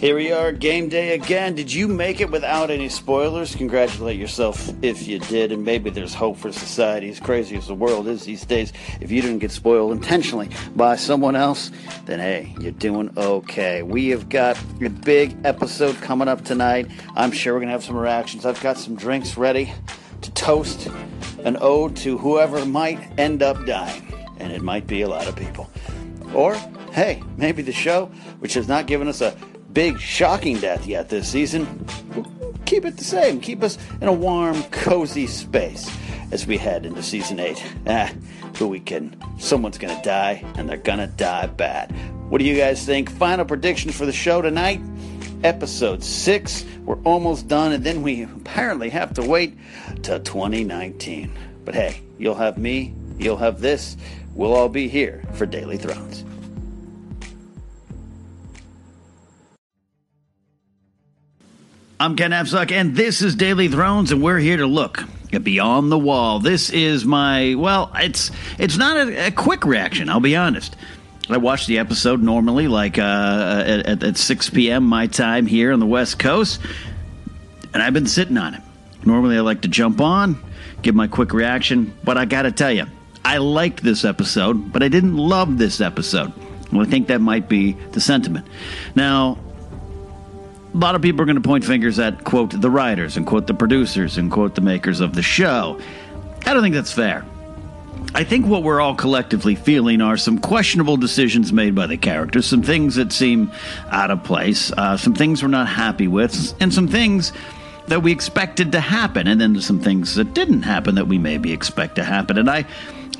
Here we are, game day again. Did you make it without any spoilers? Congratulate yourself if you did, and maybe there's hope for society as crazy as the world is these days. If you didn't get spoiled intentionally by someone else, then hey, you're doing okay. We have got a big episode coming up tonight. I'm sure we're going to have some reactions. I've got some drinks ready to toast an ode to whoever might end up dying, and it might be a lot of people. Or, hey, maybe the show, which has not given us a big, shocking death yet this season. Keep it the same. Keep us in a warm, cozy space as we head into season 8. Ah, who we kidding? Someone's gonna die, and they're gonna die bad. What do you guys think? Final predictions for the show tonight? Episode 6. We're almost done, and then we apparently have to wait to 2019. But hey, you'll have me, you'll have this. We'll all be here for Daily Thrones. I'm Ken Napzok, and this is Daily Thrones, and we're here to look at Beyond the Wall. This is my well, it's it's not a, a quick reaction. I'll be honest. I watch the episode normally, like uh, at, at 6 p.m. my time here on the West Coast, and I've been sitting on it. Normally, I like to jump on, give my quick reaction, but I got to tell you, I liked this episode, but I didn't love this episode. Well, I think that might be the sentiment. Now, a lot of people are going to point fingers at, quote, the writers and quote the producers and quote the makers of the show. I don't think that's fair. I think what we're all collectively feeling are some questionable decisions made by the characters, some things that seem out of place, uh, some things we're not happy with, and some things that we expected to happen, and then some things that didn't happen that we maybe expect to happen. And I,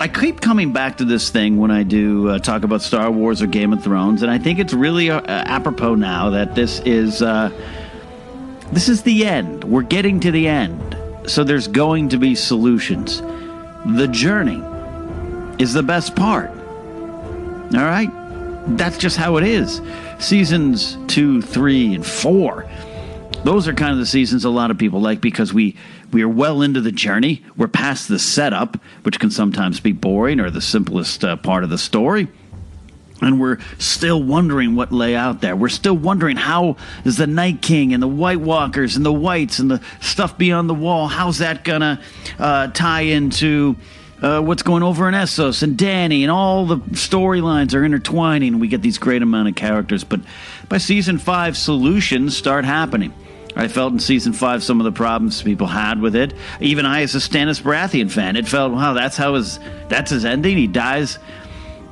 I keep coming back to this thing when I do uh, talk about Star Wars or Game of Thrones, and I think it's really uh, apropos now that this is uh, this is the end. We're getting to the end, so there's going to be solutions. The journey is the best part. All right, that's just how it is. Seasons two, three, and four. Those are kind of the seasons a lot of people like because we we are well into the journey. We're past the setup, which can sometimes be boring or the simplest uh, part of the story. And we're still wondering what lay out there. We're still wondering how is the Night King and the White Walkers and the Whites and the stuff beyond the wall, how's that gonna uh, tie into uh, what's going over in Essos and Dany and all the storylines are intertwining. We get these great amount of characters, but by season five, solutions start happening. I felt in season five some of the problems people had with it. Even I, as a Stannis Baratheon fan, it felt wow, that's how his that's his ending. He dies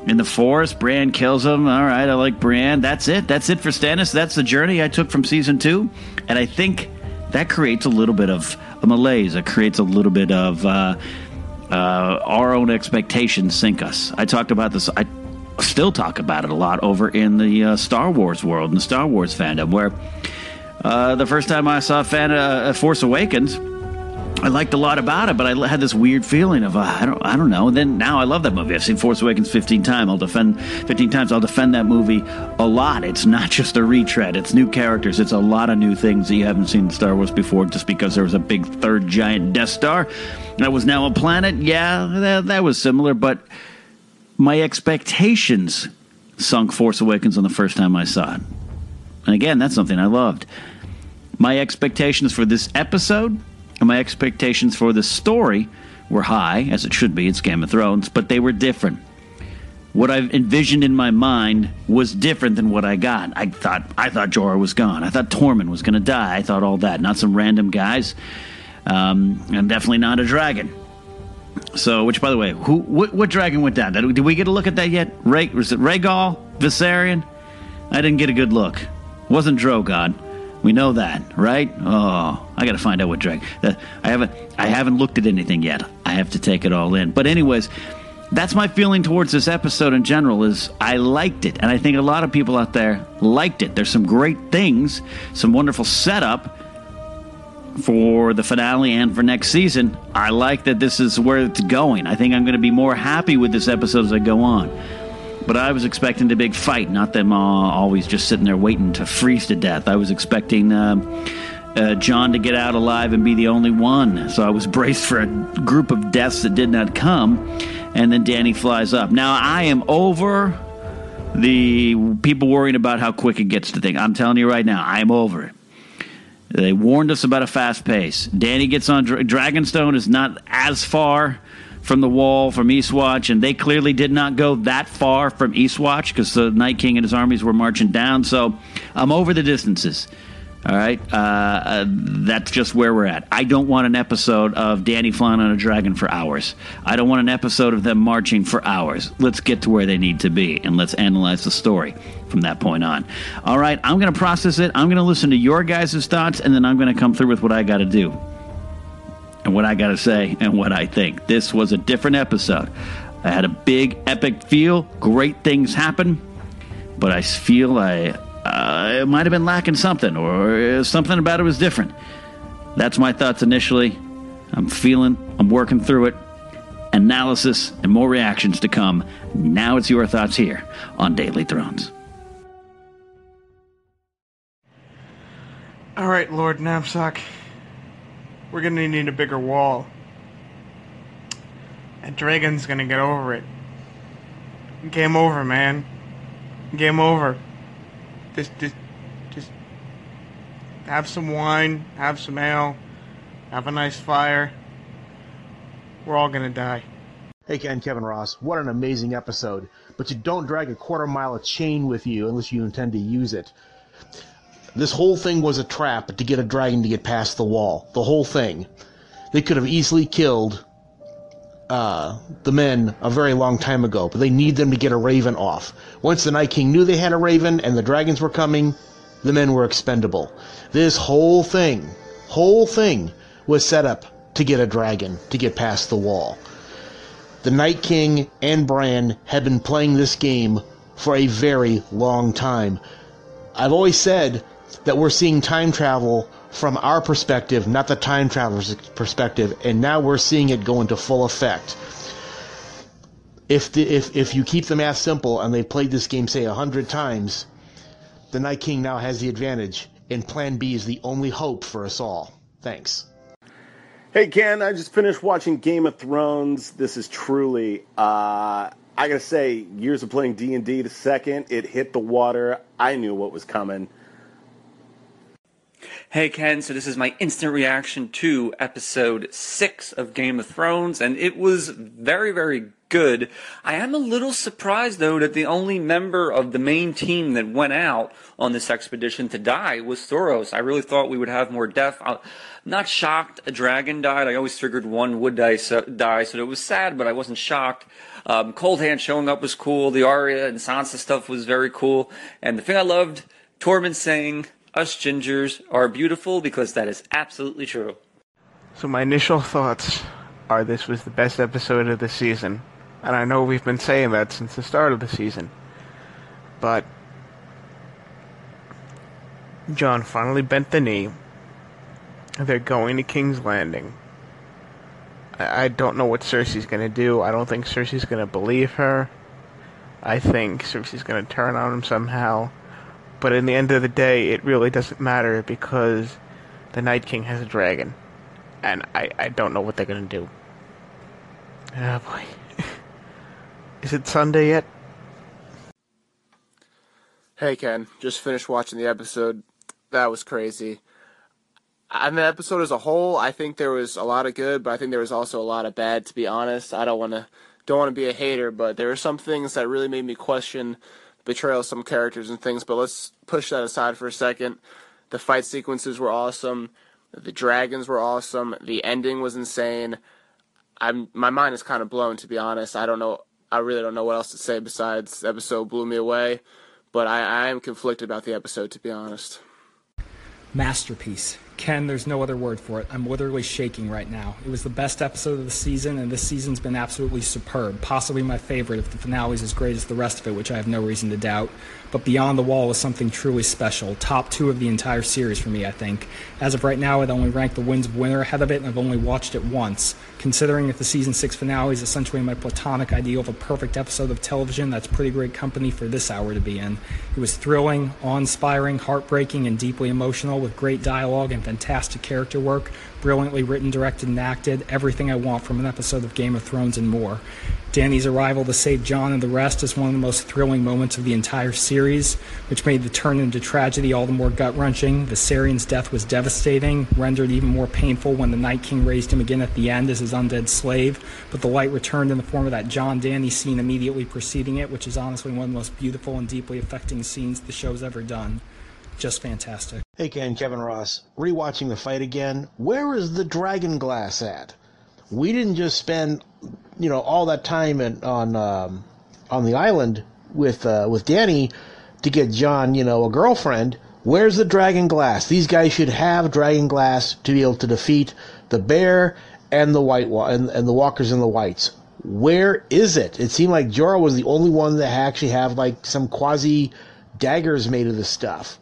in the forest. Brienne kills him. All right, I like Brienne. That's it. That's it for Stannis. That's the journey I took from season two, and I think that creates a little bit of a malaise. It creates a little bit of uh, uh, our own expectations sink us. I talked about this. I still talk about it a lot over in the uh, Star Wars world and the Star Wars fandom, where uh, the first time I saw Fan- uh, Force Awakens, I liked a lot about it, but I had this weird feeling of uh, I don't I don't know. And then now I love that movie. I've seen Force Awakens 15 times. I'll defend 15 times. I'll defend that movie a lot. It's not just a retread. It's new characters. It's a lot of new things that you haven't seen in Star Wars before. Just because there was a big third giant Death Star that was now a planet. Yeah, that, that was similar, but my expectations sunk Force Awakens on the first time I saw it. And again, that's something I loved. My expectations for this episode and my expectations for the story were high, as it should be. It's Game of Thrones, but they were different. What I envisioned in my mind was different than what I got. I thought I thought Jorah was gone. I thought Tormund was going to die. I thought all that, not some random guys, um, and definitely not a dragon. So, which by the way, who what, what dragon went down? Did, did we get a look at that yet? Ray, was it Rhaegal, Viserion? I didn't get a good look. It wasn't Drogon. We know that, right? Oh, I got to find out what drag. Uh, I haven't I haven't looked at anything yet. I have to take it all in. But anyways, that's my feeling towards this episode in general is I liked it and I think a lot of people out there liked it. There's some great things, some wonderful setup, for the finale and for next season. I like that this is where it's going. I think I'm going to be more happy with this episode as I go on. But I was expecting a big fight, not them uh, always just sitting there waiting to freeze to death. I was expecting uh, uh, Jon to get out alive and be the only one. So I was braced for a group of deaths that did not come. And then Dany flies up. Now I am over the people worrying about how quick it gets to things. I'm telling you right now, I'm over it. They warned us about a fast pace. Dany gets on Dragonstone is not as far from the wall from Eastwatch, and they clearly did not go that far from Eastwatch because the Night King and his armies were marching down. So I'm over the distances. All right, uh, uh, that's just where we're at. I don't want an episode of Dany flying on a dragon for hours. I don't want an episode of them marching for hours. Let's get to where they need to be and let's analyze the story from that point on. All right, I'm going to process it. I'm going to listen to your guys' thoughts, and then I'm going to come through with what I got to do and what I got to say and what I think. This was a different episode. I had a big, epic feel. Great things happen, but I feel I uh, it might have been lacking something, or something about it was different. That's my thoughts initially. I'm feeling, I'm working through it. Analysis and more reactions to come. Now it's your thoughts here on Daily Thrones. All right, Lord Napzok. We're gonna need a bigger wall. That dragon's gonna get over it. Game over, man. Game over just just just have some wine, have some ale, have a nice fire. We're all gonna die. Hey Ken, Kevin Ross. What an amazing episode. But you don't drag a quarter mile of chain with you unless you intend to use it. This whole thing was a trap to get a dragon to get past the wall. The whole thing. They could have easily killed uh, the men a very long time ago, but they need them to get a raven off. Once the Night King knew they had a raven and the dragons were coming, the men were expendable. This whole thing, whole thing, was set up to get a dragon to get past the wall. The Night King and Bran have been playing this game for a very long time. I've always said that we're seeing time travel from our perspective, not the time traveler's perspective, and now we're seeing it go into full effect. If the, if if you keep the math simple and they played this game say a hundred times, the Night King now has the advantage, and Plan B is the only hope for us all. Thanks. Hey Ken, I just finished watching Game of Thrones. This is truly, uh, I gotta say, years of playing D and D. The second it hit the water, I knew what was coming. Hey Ken, so this is my instant reaction to episode 6 of Game of Thrones, and it was very, very good. I am a little surprised though that the only member of the main team that went out on this expedition to die was Thoros. I really thought we would have more death. I'm not shocked a dragon died. I always figured one would die, so, die, so it was sad, but I wasn't shocked. Um, Cold Hand showing up was cool. The Arya and Sansa stuff was very cool. And the thing I loved, Tormund saying, us gingers are beautiful because that is absolutely true. So my initial thoughts are this was the best episode of the season. And I know we've been saying that since the start of the season. But Jon finally bent the knee. They're going to King's Landing. I, I don't know what Cersei's going to do. I don't think Cersei's going to believe her. I think Cersei's going to turn on him somehow. But in the end of the day, it really doesn't matter because the Night King has a dragon. And I, I don't know what they're going to do. Oh boy. Is it Sunday yet? Hey Ken, just finished watching the episode. That was crazy. And the episode as a whole, I think there was a lot of good, but I think there was also a lot of bad. To be honest, I don't want to don't want to be a hater, but there were some things that really made me question betrayal of some characters and things, but let's push that aside for a second. The fight sequences were awesome. The dragons were awesome. The ending was insane. I'm my mind is kind of blown to be honest. I don't know. I really don't know what else to say besides episode blew me away. But I, I am conflicted about the episode to be honest. Masterpiece. Ken, there's no other word for it. I'm literally shaking right now. It was the best episode of the season, and this season's been absolutely superb. Possibly my favorite if the finale's as great as the rest of it, which I have no reason to doubt. But Beyond the Wall was something truly special. Top two of the entire series for me, I think. As of right now, I'd only rank The Winds of Winter ahead of it, and I've only watched it once. Considering that the season six finale is essentially my platonic ideal of a perfect episode of television, that's pretty great company for this hour to be in. It was thrilling, awe-inspiring, heartbreaking, and deeply emotional, with great dialogue and fantastic character work, brilliantly written, directed, and acted, everything I want from an episode of Game of Thrones and more. Dany's arrival to save Jon and the rest is one of the most thrilling moments of the entire series, which made the turn into tragedy all the more gut wrenching. Viserion's death was devastating, rendered even more painful when the Night King raised him again at the end as his undead slave, but the light returned in the form of that Jon Dany scene immediately preceding it, which is honestly one of the most beautiful and deeply affecting scenes the show's ever done. Just fantastic. Hey Ken, Kevin Ross. Rewatching the fight again, where is the dragon glass at? We didn't just spend, you know, all that time in, on um, on the island with uh, with Dany to get Jon, you know, a girlfriend. Where's the dragon glass? These guys should have dragon glass to be able to defeat the bear and the white wa- and, and the walkers and the whites. Where is it? It seemed like Jorah was the only one that actually have like some quasi daggers made of this stuff.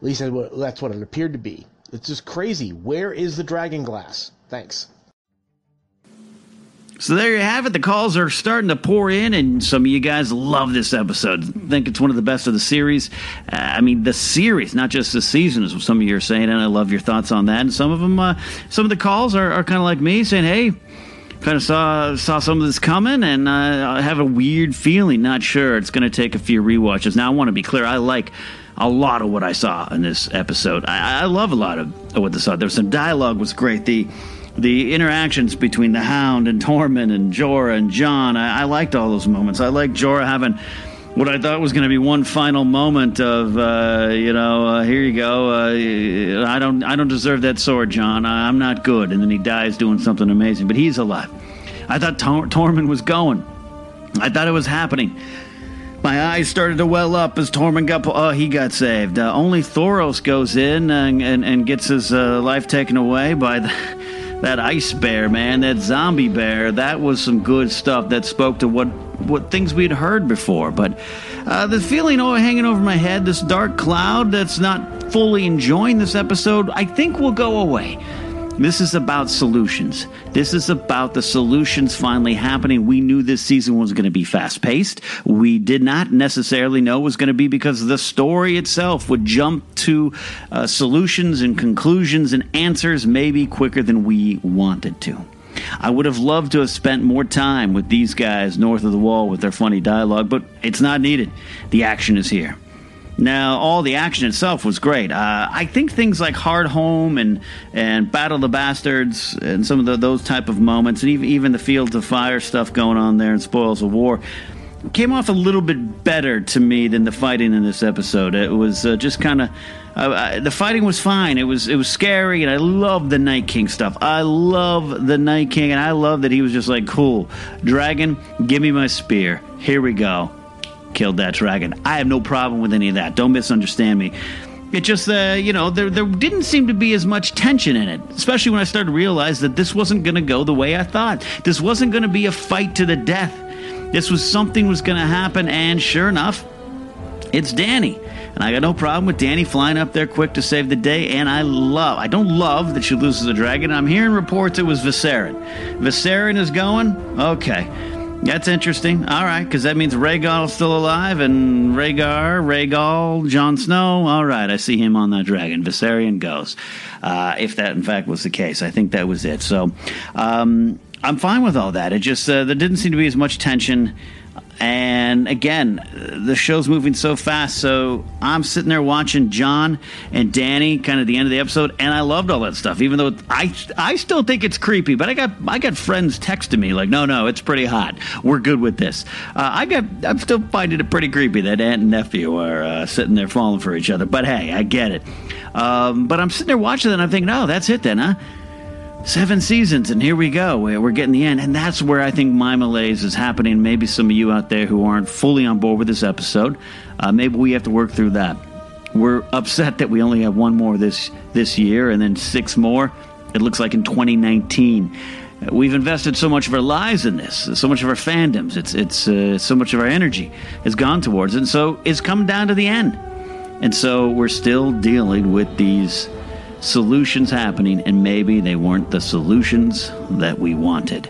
At least that's what it appeared to be. It's just crazy. Where is the dragon glass? Thanks. So there you have it. The calls are starting to pour in, and some of you guys love this episode. I think it's one of the best of the series. Uh, I mean, the series, not just the season, is what some of you are saying, and I love your thoughts on that. And some of them, uh, some of the calls are, are kind of like me, saying, "Hey, kind of saw saw some of this coming, and uh, I have a weird feeling. Not sure. It's going to take a few re-watches. Now, I want to be clear. I like." A lot of what I saw in this episode. I, I love a lot of what I saw. There was some dialogue was great. The the interactions between the Hound and Tormund and Jorah and Jon. I, I liked all those moments. I liked Jorah having what I thought was going to be one final moment of, uh, you know, uh, here you go. Uh, I don't, I don't deserve that sword, Jon. I, am not good. And then he dies doing something amazing. But he's alive. I thought Tor- Tormund was going. I thought it was happening. My eyes started to well up as Tormund got. Oh, he got saved. Uh, only Thoros goes in and, and, and gets his uh, life taken away by the that ice bear, man, that zombie bear, that was some good stuff that spoke to what what things we'd heard before. But uh, the feeling oh, hanging over my head, this dark cloud that's not fully enjoying this episode, I think will go away. This is about solutions. This is about the solutions finally happening. We knew this season was going to be fast paced. We did not necessarily know it was going to be because the story itself would jump to uh, solutions and conclusions and answers maybe quicker than we wanted to. I would have loved to have spent more time with these guys north of the wall with their funny dialogue, but it's not needed. The action is here. Now, all the action itself was great. Uh, I think things like Hardhome and and Battle of the Bastards and some of the, those type of moments, and even even the Fields of Fire stuff going on there and Spoils of War, came off a little bit better to me than the fighting in this episode. It was uh, just kind of. Uh, the fighting was fine. It was it was scary, and I love the Night King stuff. I love the Night King, and I love that he was just like, "Cool, dragon, give me my spear. Here we go." Killed that dragon. I have no problem with any of that. Don't misunderstand me. It just, uh, you know, there there didn't seem to be as much tension in it, especially when I started to realize that this wasn't going to go the way I thought. This wasn't going to be a fight to the death. This was something was going to happen, and sure enough, it's Dany. And I got no problem with Dany flying up there quick to save the day. And I love, I don't love that she loses the dragon. I'm hearing reports it was Viserion. Viserion is going? Okay. That's interesting. All right, because that means Rhaegal's still alive, and Rhaegar, Rhaegal, Jon Snow. All right, I see him on that dragon. Viserion goes. Uh, if that in fact was the case, I think that was it. So um, I'm fine with all that. It just uh, there didn't seem to be as much tension. And again, the show's moving so fast. So I'm sitting there watching Jon and Dany kind of the end of the episode, and I loved all that stuff. Even though I I still think it's creepy, but I got I got friends texting me like, no, no, it's pretty hot. We're good with this. Uh, I got I'm still finding it pretty creepy that aunt and nephew are uh, sitting there falling for each other. But hey, I get it. Um, but I'm sitting there watching it, and I'm thinking, oh, that's it then, huh? Seven seasons, and here we go. We're getting the end. And that's where I think my malaise is happening. Maybe some of you out there who aren't fully on board with this episode, uh, maybe we have to work through that. We're upset that we only have one more this this year and then six more. It looks like in 2019. We've invested so much of our lives in this, so much of our fandoms. It's it's uh, so much of our energy has gone towards it. And so it's come down to the end. And so we're still dealing with these solutions happening, and maybe they weren't the solutions that we wanted.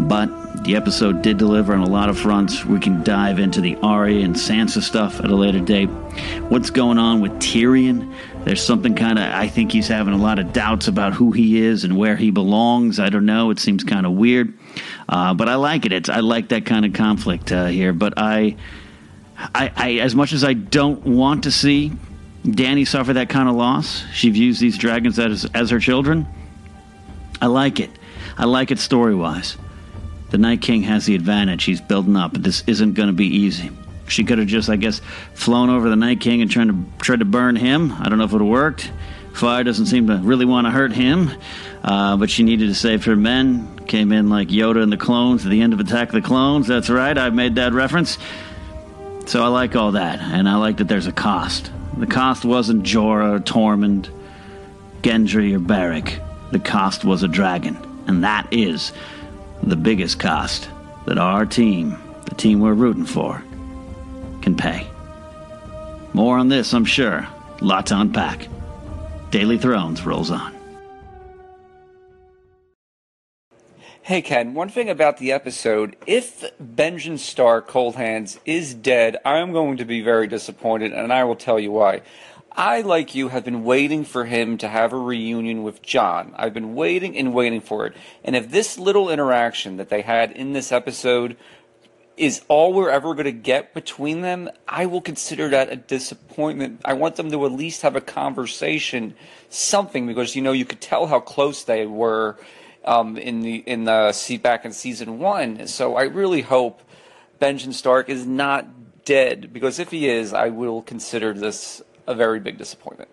But the episode did deliver on a lot of fronts. We can dive into the Arya and Sansa stuff at a later date. What's going on with Tyrion? There's something kind of, I think he's having a lot of doubts about who he is and where he belongs. I don't know. It seems kind of weird. Uh, but I like it. It's, I like that kind of conflict uh, here. But I, I, I, as much as I don't want to see Dany suffer that kind of loss, she views these dragons as, as her children. I like it. I like it story wise. The Night King has the advantage. He's building up. This isn't going to be easy. She could have just, I guess, flown over the Night King and tried to tried to burn him. I don't know if it would have worked. Fire doesn't seem to really want to hurt him, uh, but she needed to save her men. Came in like Yoda and the clones at the end of Attack of the Clones. That's right, I made that reference. So I like all that, and I like that there's a cost. The cost wasn't Jorah or Tormund, Gendry or Beric. The cost was a dragon, and that is the biggest cost that our team, the team we're rooting for, can pay. More on this, I'm sure. Lot to unpack. Daily Thrones rolls on. Hey Ken, one thing about the episode, if Benjen Stark Cold Hands is dead, I'm going to be very disappointed, and I will tell you why. I, like you, have been waiting for him to have a reunion with Jon. I've been waiting and waiting for it. And if this little interaction that they had in this episode is all we're ever going to get between them, I will consider that a disappointment. I want them to at least have a conversation, something, because you know you could tell how close they were um, in the in the seat back in season one. So I really hope Benjen Stark is not dead, because if he is, I will consider this a very big disappointment.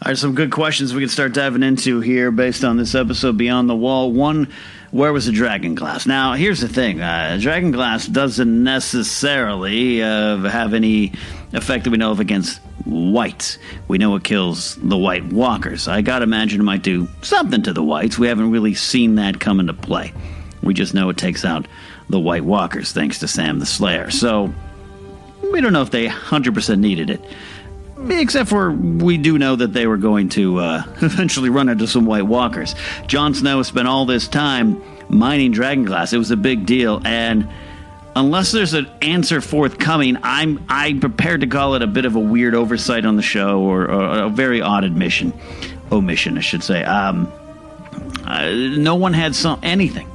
All right, some good questions we can start diving into here based on this episode Beyond the Wall. One, where was the dragon glass? Now, here's the thing: uh, dragon glass doesn't necessarily uh, have any effect that we know of against whites. We know it kills the White Walkers. I gotta imagine it might do something to the whites. We haven't really seen that come into play. We just know it takes out the White Walkers thanks to Sam the Slayer. So we don't know if they 100% needed it. Except for we do know that they were going to uh, eventually run into some White Walkers. Jon Snow spent all this time mining Dragonglass. It was a big deal, and unless there's an answer forthcoming, I'm I'm prepared to call it a bit of a weird oversight on the show or, or a very odd admission, omission, I should say. Um, uh, no one had some anything.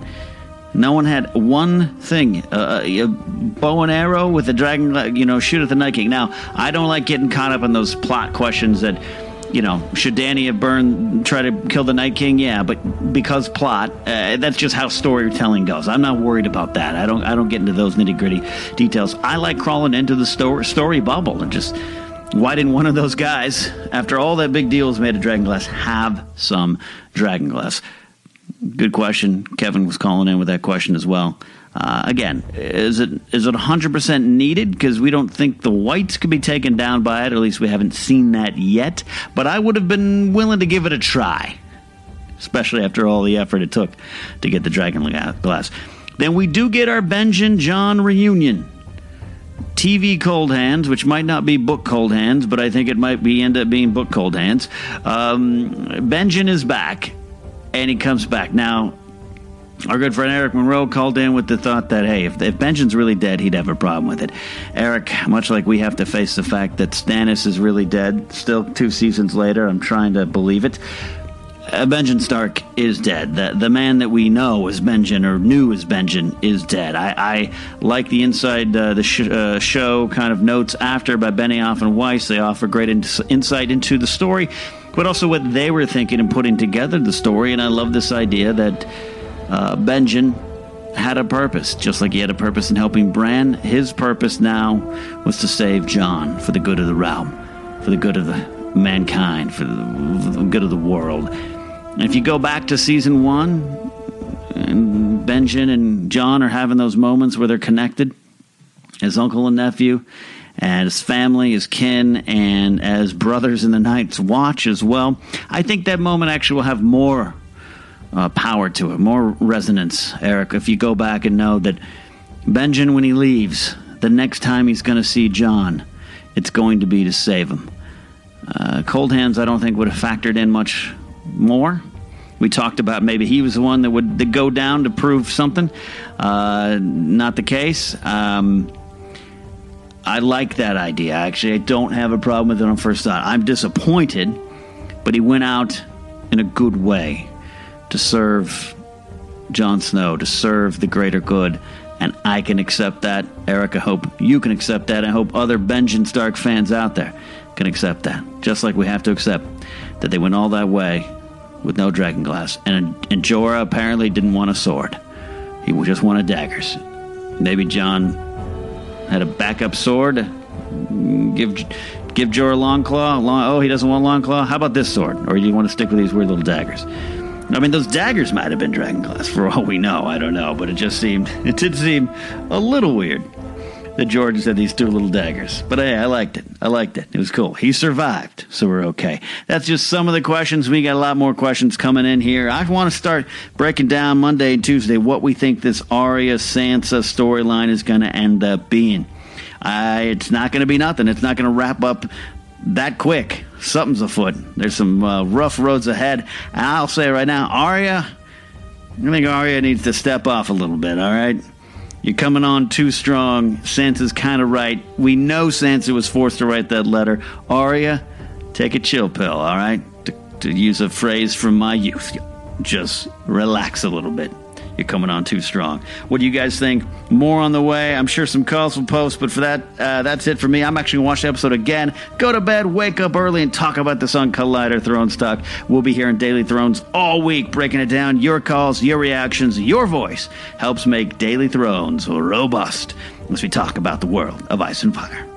No one had one thing, uh, a bow and arrow with a dragon, you know, shoot at the Night King. Now, I don't like getting caught up in those plot questions that, you know, should Dany have burned, try to kill the Night King? Yeah, but because plot, uh, that's just how storytelling goes. I'm not worried about that. I don't, I don't get into those nitty gritty details. I like crawling into the story, story bubble and just why didn't one of those guys, after all that big deal was made of Dragonglass, have some Dragonglass? Good question. Kevin was calling in with that question as well. Uh, again, is it is it 100% needed? Because we don't think the whites could be taken down by it. At least we haven't seen that yet. But I would have been willing to give it a try, especially after all the effort it took to get the dragon glass. Then we do get our Benjen Jon reunion. TV Cold Hands, which might not be book Cold Hands, but I think it might be end up being book Cold Hands. Um, Benjen is back and he comes back. Now, our good friend Eric Monroe called in with the thought that, hey, if, if Benjen's really dead, he'd have a problem with it. Eric, much like we have to face the fact that Stannis is really dead, still two seasons later, I'm trying to believe it. Uh, Benjen Stark is dead. The the man that we know as Benjen or knew as Benjen is dead. I, I like the inside uh, the sh- uh, show kind of notes after by Benioff and Weiss. They offer great in- insight into the story but also what they were thinking and putting together the story. And I love this idea that uh, Benjen had a purpose, just like he had a purpose in helping Bran. His purpose now was to save Jon for the good of the realm, for the good of the mankind, for the, good of the world. And if you go back to season one, and Benjen and Jon are having those moments where they're connected as uncle and nephew and his family, as kin, and as brothers in the Night's Watch as well. I think that moment actually will have more uh, power to it, more resonance, Eric, if you go back and know that Benjen, when he leaves, the next time he's going to see Jon, it's going to be to save him. Uh, Cold Hands, I don't think, would have factored in much more. We talked about maybe he was the one that would go down to prove something. Uh, not the case. Um, I like that idea. Actually, I don't have a problem with it on first thought. I'm disappointed, but he went out in a good way to serve Jon Snow, to serve the greater good. And I can accept that. Eric, I hope you can accept that. I hope other Benjen Stark fans out there can accept that. Just like we have to accept that they went all that way with no dragon glass. And, and Jorah apparently didn't want a sword. He just wanted daggers. Maybe Jon had a backup sword. Give give Jorah Longclaw. Long, claw oh, he doesn't want Longclaw. How about this sword? Or do you want to stick with these weird little daggers? I mean, those daggers might have been dragon glass for all we know. I don't know, but it just seemed it did seem a little weird that George said these two little daggers. But hey, I liked it. I liked it. It was cool. He survived, so we're okay. That's just some of the questions. We got a lot more questions coming in here. I want to start breaking down Monday and Tuesday what we think this Arya Sansa storyline is going to end up being. Uh, it's not going to be nothing. It's not going to wrap up that quick. Something's afoot. There's some uh, rough roads ahead. And I'll say right now, Arya, I think Arya needs to step off a little bit, all right? You're coming on too strong. Sansa's kind of right. We know Sansa was forced to write that letter. Arya, take a chill pill, all right? To, to use a phrase from my youth, just relax a little bit. You're coming on too strong. What do you guys think? More on the way. I'm sure some calls will post, but for that, uh, that's it for me. I'm actually going to watch the episode again, go to bed, wake up early, and talk about this on Collider Thrones Talk. We'll be here in Daily Thrones all week, breaking it down. Your calls, your reactions, your voice helps make Daily Thrones robust as we talk about the world of Ice and Fire.